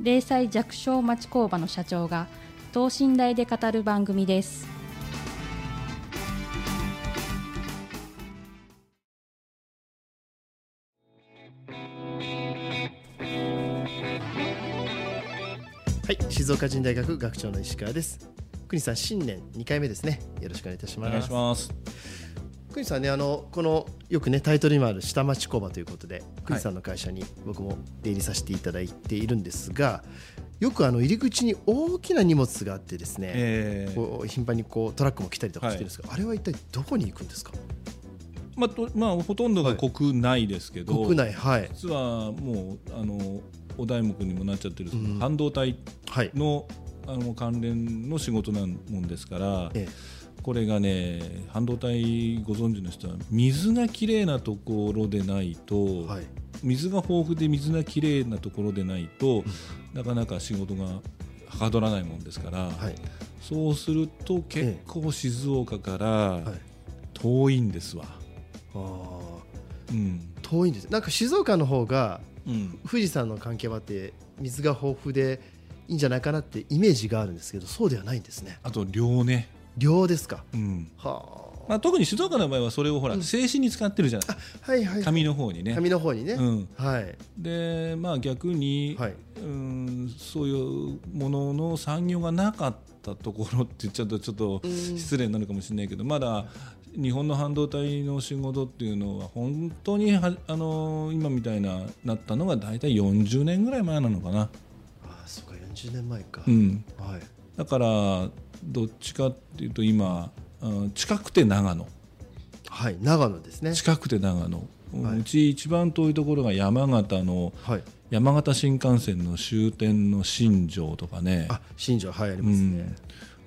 零細弱小町工場の社長が等身大で語る番組ですはい、静岡人大学学長の石川です。国さん新年2回目ですね。よろしくお願いいたしおます。願いします。国さんねあのこのよくねタイトルにもある下町工場ということで国さんの会社に僕も出入りさせていただいているんですが、よくあの入り口に大きな荷物があってですね、えーこう頻繁にこうトラックも来たりとかしてるんですが、あれは一体どこに行くんですか？まあとまあほとんどが国内ですけど、国内はい実はもうあのお題目にもなっちゃってる、半導体はい。のあの関連の仕事なもんですから、えこれがね半導体ご存知の人は水がきれいなところでないと、はい。水が豊富で水がきれいなところでないと、なかなか仕事がはかどらないもんですから、はい。そうすると結構静岡からはい。遠いんですわ。ああうん。遠いんです。なんか静岡の方がうん、富士山の関係もあって水が豊富でいいんじゃないかなってイメージがあるんですけどそうではないんですねあと量ね、量ですか。うん。はまあ、特に静岡の場合はそれをほら、静止に使ってるじゃない。あはいはい紙の方にね。紙の方にね、うん。はい。でまあ、逆に、はい。うんそういうものの産業がなかったところって言っちゃうとちょっと失礼になるかもしれないけどまだ日本の半導体の仕事っていうのは本当にはあの今みたいななったのが大体40年ぐらい前なのかな。ああそうか40年前か、うん、はい。だからどっちかっていうと今うん近くて長野。はい長野ですね。近くて長野、はい。うち一番遠いところが山形のはい。山形新幹線の終点の新庄とかね。あ新庄はいありうますね。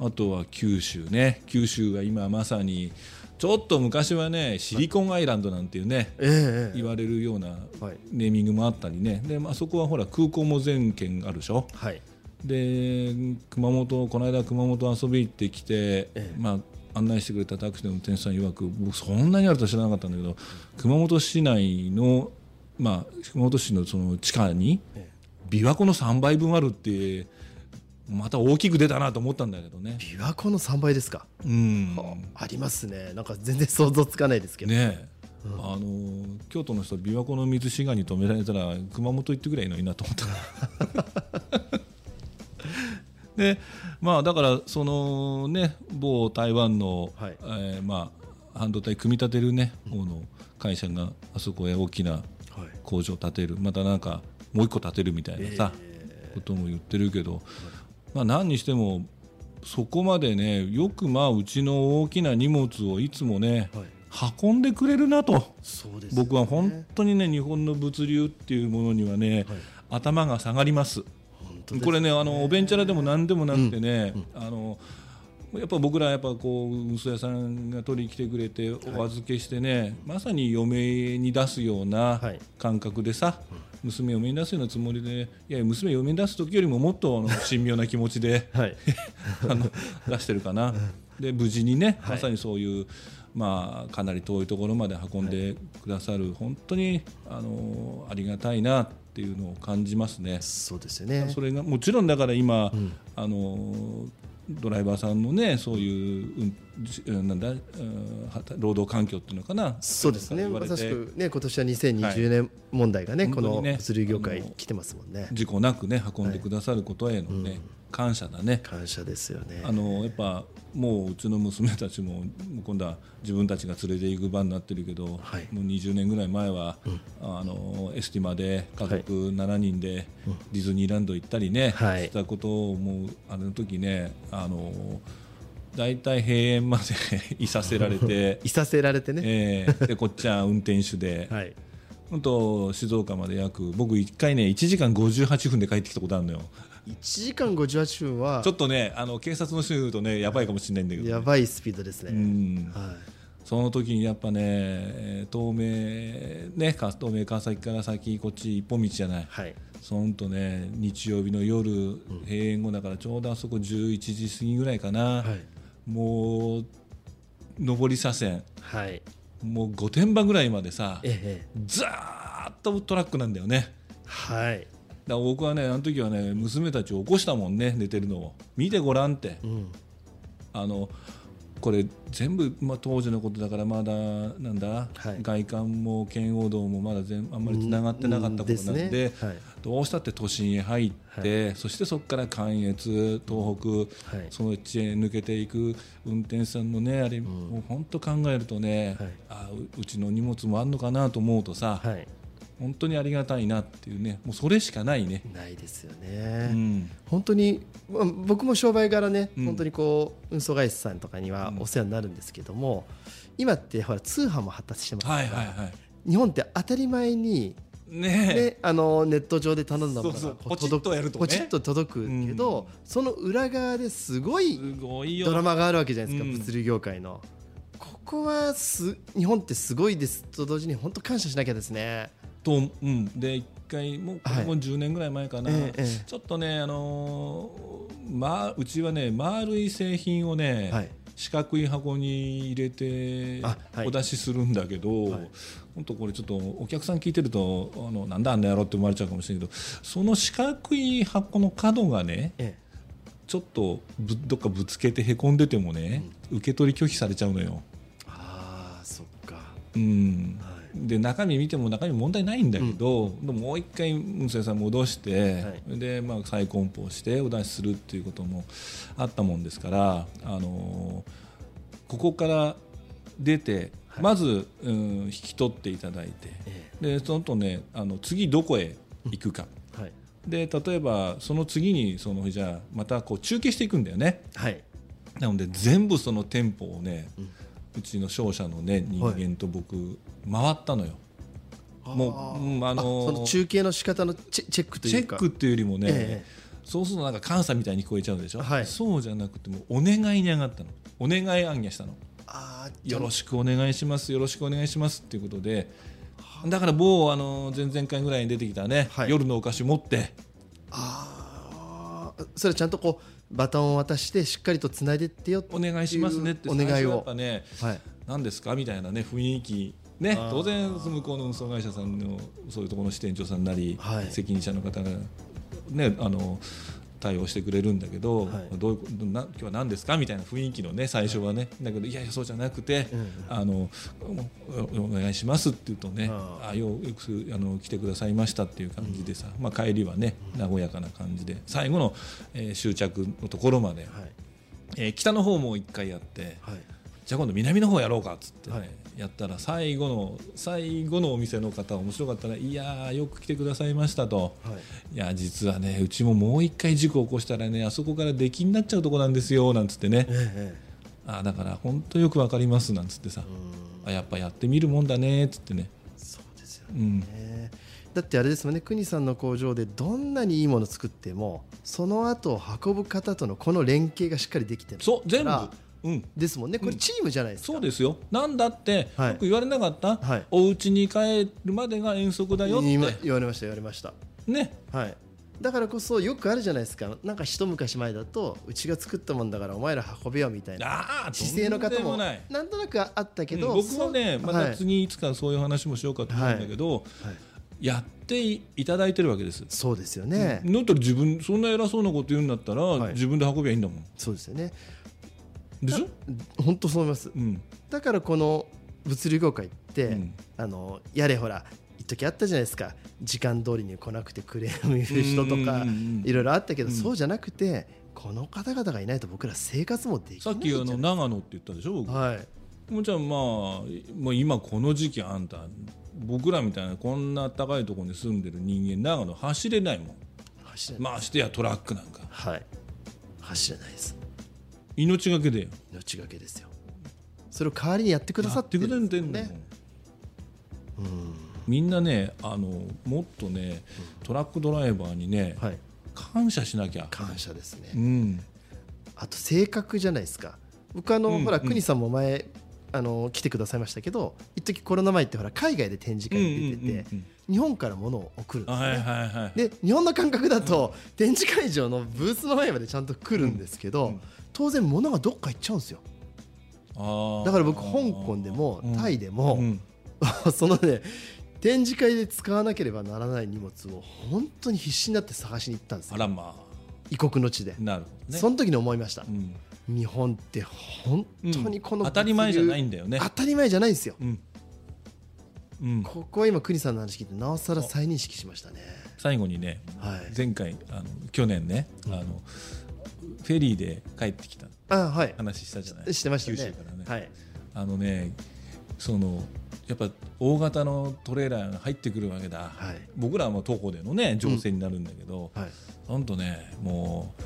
ん、あとは九州ね。九州が今まさにちょっと昔はねシリコンアイランドなんていうね、ええええ。言われるようなはい。ネーミングもあったりね。で、まあそこはほら空港も全県あるでしょ。はいで熊本この間熊本遊び行ってきて、ええ。まあ、案内してくれたタクシーの運転手さん曰く僕そんなにあるとは知らなかったんだけど熊本市内の、まあ、熊本市のその地下にええ。琵琶湖の3倍分あるってまた大きく出たなと思ったんだけどね。琵琶湖の3倍ですか、うん。ありますね。なんか全然想像つかないですけど、ねえ。あの京都の人は琵琶湖の水滋賀に止められたら熊本行ってくればいいのになと思ったでまあだからそのね某台湾の、はい。えーまあ半導体組み立てるね方の会社があそこへ大きなはい。工場を建てる。またなんかもう一個建てるみたいなさ、ことも言ってるけど、まあ、何にしてもそこまでねよくまあうちの大きな荷物をいつもね、はい。運んでくれるなとね。僕は本当にね日本の物流っていうものにはね、はい。頭が下がります。本当これねあのおべんちゃらでも何でもなくてね、あのやっぱ僕らやっぱこう運送屋さんが取りに来てくれてお預けしてね、まさに嫁に出すようなはい。感覚でさ、娘嫁に出すようなつもりでいや娘嫁に出す時よりももっとあの 神妙な気持ちではい。あの出してるかな、で無事にね、はい。まさにそういう、まあ、かなり遠いところまで運んでくださる、本当にあのありがたいなっていうのを感じますね。そうですよね。それがもちろんだから今、あのドライバーさんのねそういう、うんじなんだ、うんはた労働環境っていうのかなそうですね。まさしくね今年は2020年問題がね、この本当にね。物流業界来てますもんね。事故なくね運んでくださることへのね、感謝だね。感謝ですよね。あのやっぱもううちの娘たちも今度は自分たちが連れて行く番になってるけど、はい。もう20年ぐらい前は、あのエスティマで家族7人でディズニーランド行ったりね、はい。したことをもうあの時ねあの大体閉園まで いさせられて いさせられてね、えーでこっちは運転手で、はい。本当静岡まで約僕1回ね1時間58分で帰ってきたことあるのよ1時間58分はちょっとねあの警察の人に言うとねやばいかもしれないんだけど、ね、やばいスピードですね、うん。はその時にやっぱねえー東名ねか東名川崎から先こっち一本道じゃない。い、はい、そんとね日曜日の夜閉園後だからちょうどあそこ11時過ぎぐらいかな、はい。もう上り車線。はい、もう御殿場ぐらいまでさええ。ザーッとトラックなんだよね。はい、だ僕はねあの時はね娘たちを起こしたもんね寝てるのを。見てごらんって。うん、あのこれ全部、まあ、当時のことだからまだなんだ、はい。外観も圏央道もまだ全あんまりつながってなかったことなんで,、うん。ですね。はい。どうしたって都心へ入って、そしてそこから関越東北、はい。そのうちへ抜けていく運転手さんのねあれ、もう本当考えるとね、はい。あううちの荷物もあんのかなと思うとさ、はい、本当にありがたいなっていうね。もうそれしかないね。ないですようね、ん。本当に、まあ、僕も商売柄ね、うん。本当にこう運送会社さんとかにはうん。お世話になるんですけども、今ってほら通販も発達してますから、はいはいはい。日本って当たり前に、ねえ。ね、あのネット上で頼んだものがポチッとやるとね。ポチッと届くけど、その裏側ですごいドラマがあるわけじゃないですか、うん。物流業界の。ここはす日本ってすごいです。と同時に本当感謝しなきゃですね。と、うん、で一回もうこはい。れも10年ぐらい前かな、ええええ。ちょっとね、あのーま、うちはね丸い製品をね、はい。四角い箱に入れてあはい。お出しするんだけど、はい。本当これちょっとお客さん聞いてるとあのなんだあんなやろって思われちゃうかもしれないけどその四角い箱の角がねえちょっとぶどっかぶつけてへこんでてもね、受け取り拒否されちゃうのよ。ああそっか。うん。はで中身見ても中身問題ないんだけど、でももう一回運送屋さん戻して、はでまあ、再梱包してお出しするっていうこともあったもんですから、あのーここから出て、はい。まず、うん、引き取っていただいてえでその後ねあの次どこへ行くか、えはい。で例えばその次にそのじゃあまたこう中継していくんだよね。はい。なので全部その店舗をね、ううんちの商社のね人間と僕、回ったのよ。もううんああのーその中継の仕方のチェチェックというか。チェックっていうよりもね、えそうするとなんか監査みたいに聞こえちゃうでしょ、はい。そうじゃなくてもうお願いに上がったの。お願い暗夜したの。あーよろしくお願いしますよろしくお願いしますっていうことでだから某あの前々回ぐらいに出てきたね、はい。夜のお菓子持って。あーそれちゃんとこうバトンを渡してしっかりとつないでってよお願いしますねってお願い最初やっねはい。何ですかみたいなね雰囲気。ね当然向こうの運送会社さんのそういうところの支店長さんなり、はい。責任者の方がねあの対応してくれるんだけど、はい。どういうな今日は何ですか？みたいな雰囲気のね最初はね、だけどいやいやそうじゃなくて、うんあのおお願いしますって言うとねああ。よよくあの来てくださいましたっていう感じでさ、まあ、帰りはね和やかな感じで最後の、えー終着のところまで、はい。えー北の方も一回やって。はい。じゃあ今度南の方やろうかっつってね、はいやったら最後の最後のお店の方面白かったら「いやーよく来てくださいました」と。はい「いや実はねうちももう一回事故起こしたらねあそこから出禁になっちゃうとこなんですよ」なんつってね。ええ「あーだから本当よくわかります」なんつってさ。うん「あやっぱやってみるもんだね」っつってね。そうですようん。ねだってあれですもんね国さんの工場でどんなにいいもの作ってもその後運ぶ方とのこの連携がしっかりできてるそう全部ですもんね。これチームじゃないですか、そうですよ。なんだって、はい。よく言われなかった、はい。お家に帰るまでが遠足だよって。言われました言われました。ね。はい。だからこそよくあるじゃないですか。なんか一昔前だとうちが作ったもんだからお前ら運べよみたいな。姿勢の方もない。なんとなくあったけど、うん僕はねまた次いつかそういう話もしようかと思うんだけど、はい。やっていただいてるわけです。そうですよね、だったら自分そんな偉そうなこと言うんだったら、はい。自分で運べばいいんだもん。そうですよねでしょ、本当そう思います。うん。だからこの物流業界って、うん。あのやれほら一時あったじゃないですか。時間通りに来なくてクレーム言う人とかいろいろあったけど、うん。そうじゃなくてこの方々がいないと僕ら生活もできさっきあないじゃないの長野って言ったでしょ？僕、はい。もうじゃあまあもう今この時期あんた僕らみたいなこんな高いところに住んでる人間長野走れないもん。走れない、ましてやトラックなんか。はい。走れないです命がけで。命がけですよ。それを代わりにやってくださってるてんだもんねうん。みんなねあのもっとねトラックドライバーにね、はい。感謝しなきゃ。感謝ですね、うん。あと性格じゃないですか。僕あの、ほらうん。うん国さんも前あの来てくださいましたけど一時コロナ前ってほら海外で展示会に出てて、うんうんうん日本から物を送るんですね、はいはいはい。で日本の感覚だと展示会場のブースの前までちゃんと来るんですけど、うん。うん当然物がどっか行っちゃうんですよ。だから僕香港でもタイでも、うん。そのね展示会で使わなければならない荷物を本当に必死になって探しに行ったんですよ。あらま異国の地で、あなるほどね。その時に思いました。う、ん。日本って本当にこの、当たり前じゃないんだよね。当たり前じゃないんですよ、うんうん、ここは今国さんの話聞いてなおさら再認識しましたね。最後にねはい。前回あの去年ね、あのフェリーで帰ってきた。話したじゃない？してましたね。九州からね、はい。あのねそのやっぱ大型のトレーラーが入ってくるわけだ、はい。僕らは徒歩でのね乗船になるんだけど、はい。ほんとねもう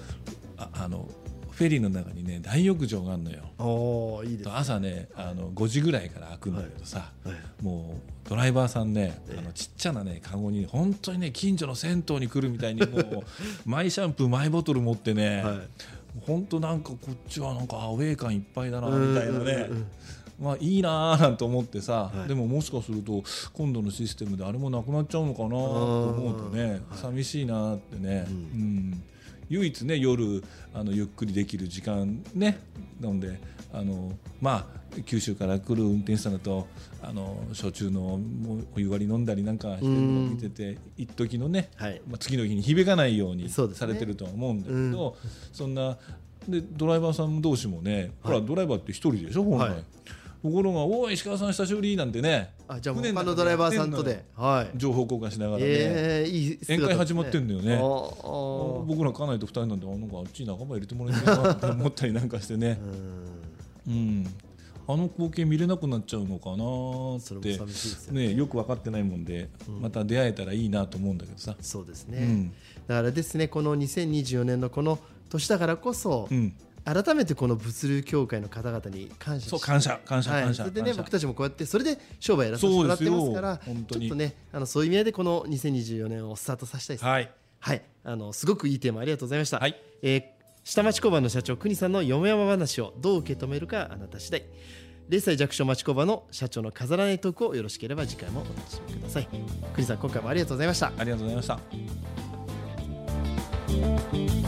ああのフェリーの中にね大浴場があるのよ。おーいいですね。朝ねあの5時ぐらいから開くんだけどさ、はい。もうドライバーさんね、ええ。あのちっちゃなねカゴに本当にね近所の銭湯に来るみたいに もうマイシャンプーマイボトル持ってね、はい。本当なんかこっちはなんかアウェー感いっぱいだなうんみたいなね。まあいいなーなんて思ってさ、はい。でももしかすると今度のシステムであれもなくなっちゃうのかなと思うとねはい。寂しいなってね、ううんん唯一ね夜あのゆっくりできる時間ねなのであのまあ九州から来る運転手さんだとあの焼酎のお湯割り飲んだりなんかしてるのを見てて一時のねはい。まあ、次の日に響かないようにされてるとは思うんだけど、そんなでドライバーさん同士もね、ほらドライバーって一人でしょ本来、はいところが「おい石川さん久しぶり」なんてね。あじゃあの中他のドライバーさんとで。はい。情報交換しながらね、ええいい姿宴会始まってんだよね。僕ら家内と二人なんであなんかあっちに仲間入れてもらえないかなって思ったりなんかしてね。う、ん。うん、あの光景見れなくなっちゃうのかなって。ね。ねよく分かってないもんで、また出会えたらいいなと思うんだけどさ。そうですね、うん。だからですねこの2024年のこの年だからこそ、うん改めてこの物流協会の方々に感謝そう感謝感謝はい、感謝それでね僕たちもこうやってそれで商売やらせてもらってますからちょっとねあのそういう意味合いでこの2024年をスタートさせたいですねはいはい、あのすごくいいテーマありがとうございました。はいえー下町工場の社長国さんのよもやま話をどう受け止めるかあなた次第。零歳弱小町工場の社長の飾らないトークをよろしければ次回もお楽しみください。国さん今回もありがとうございました。ありがとうございました。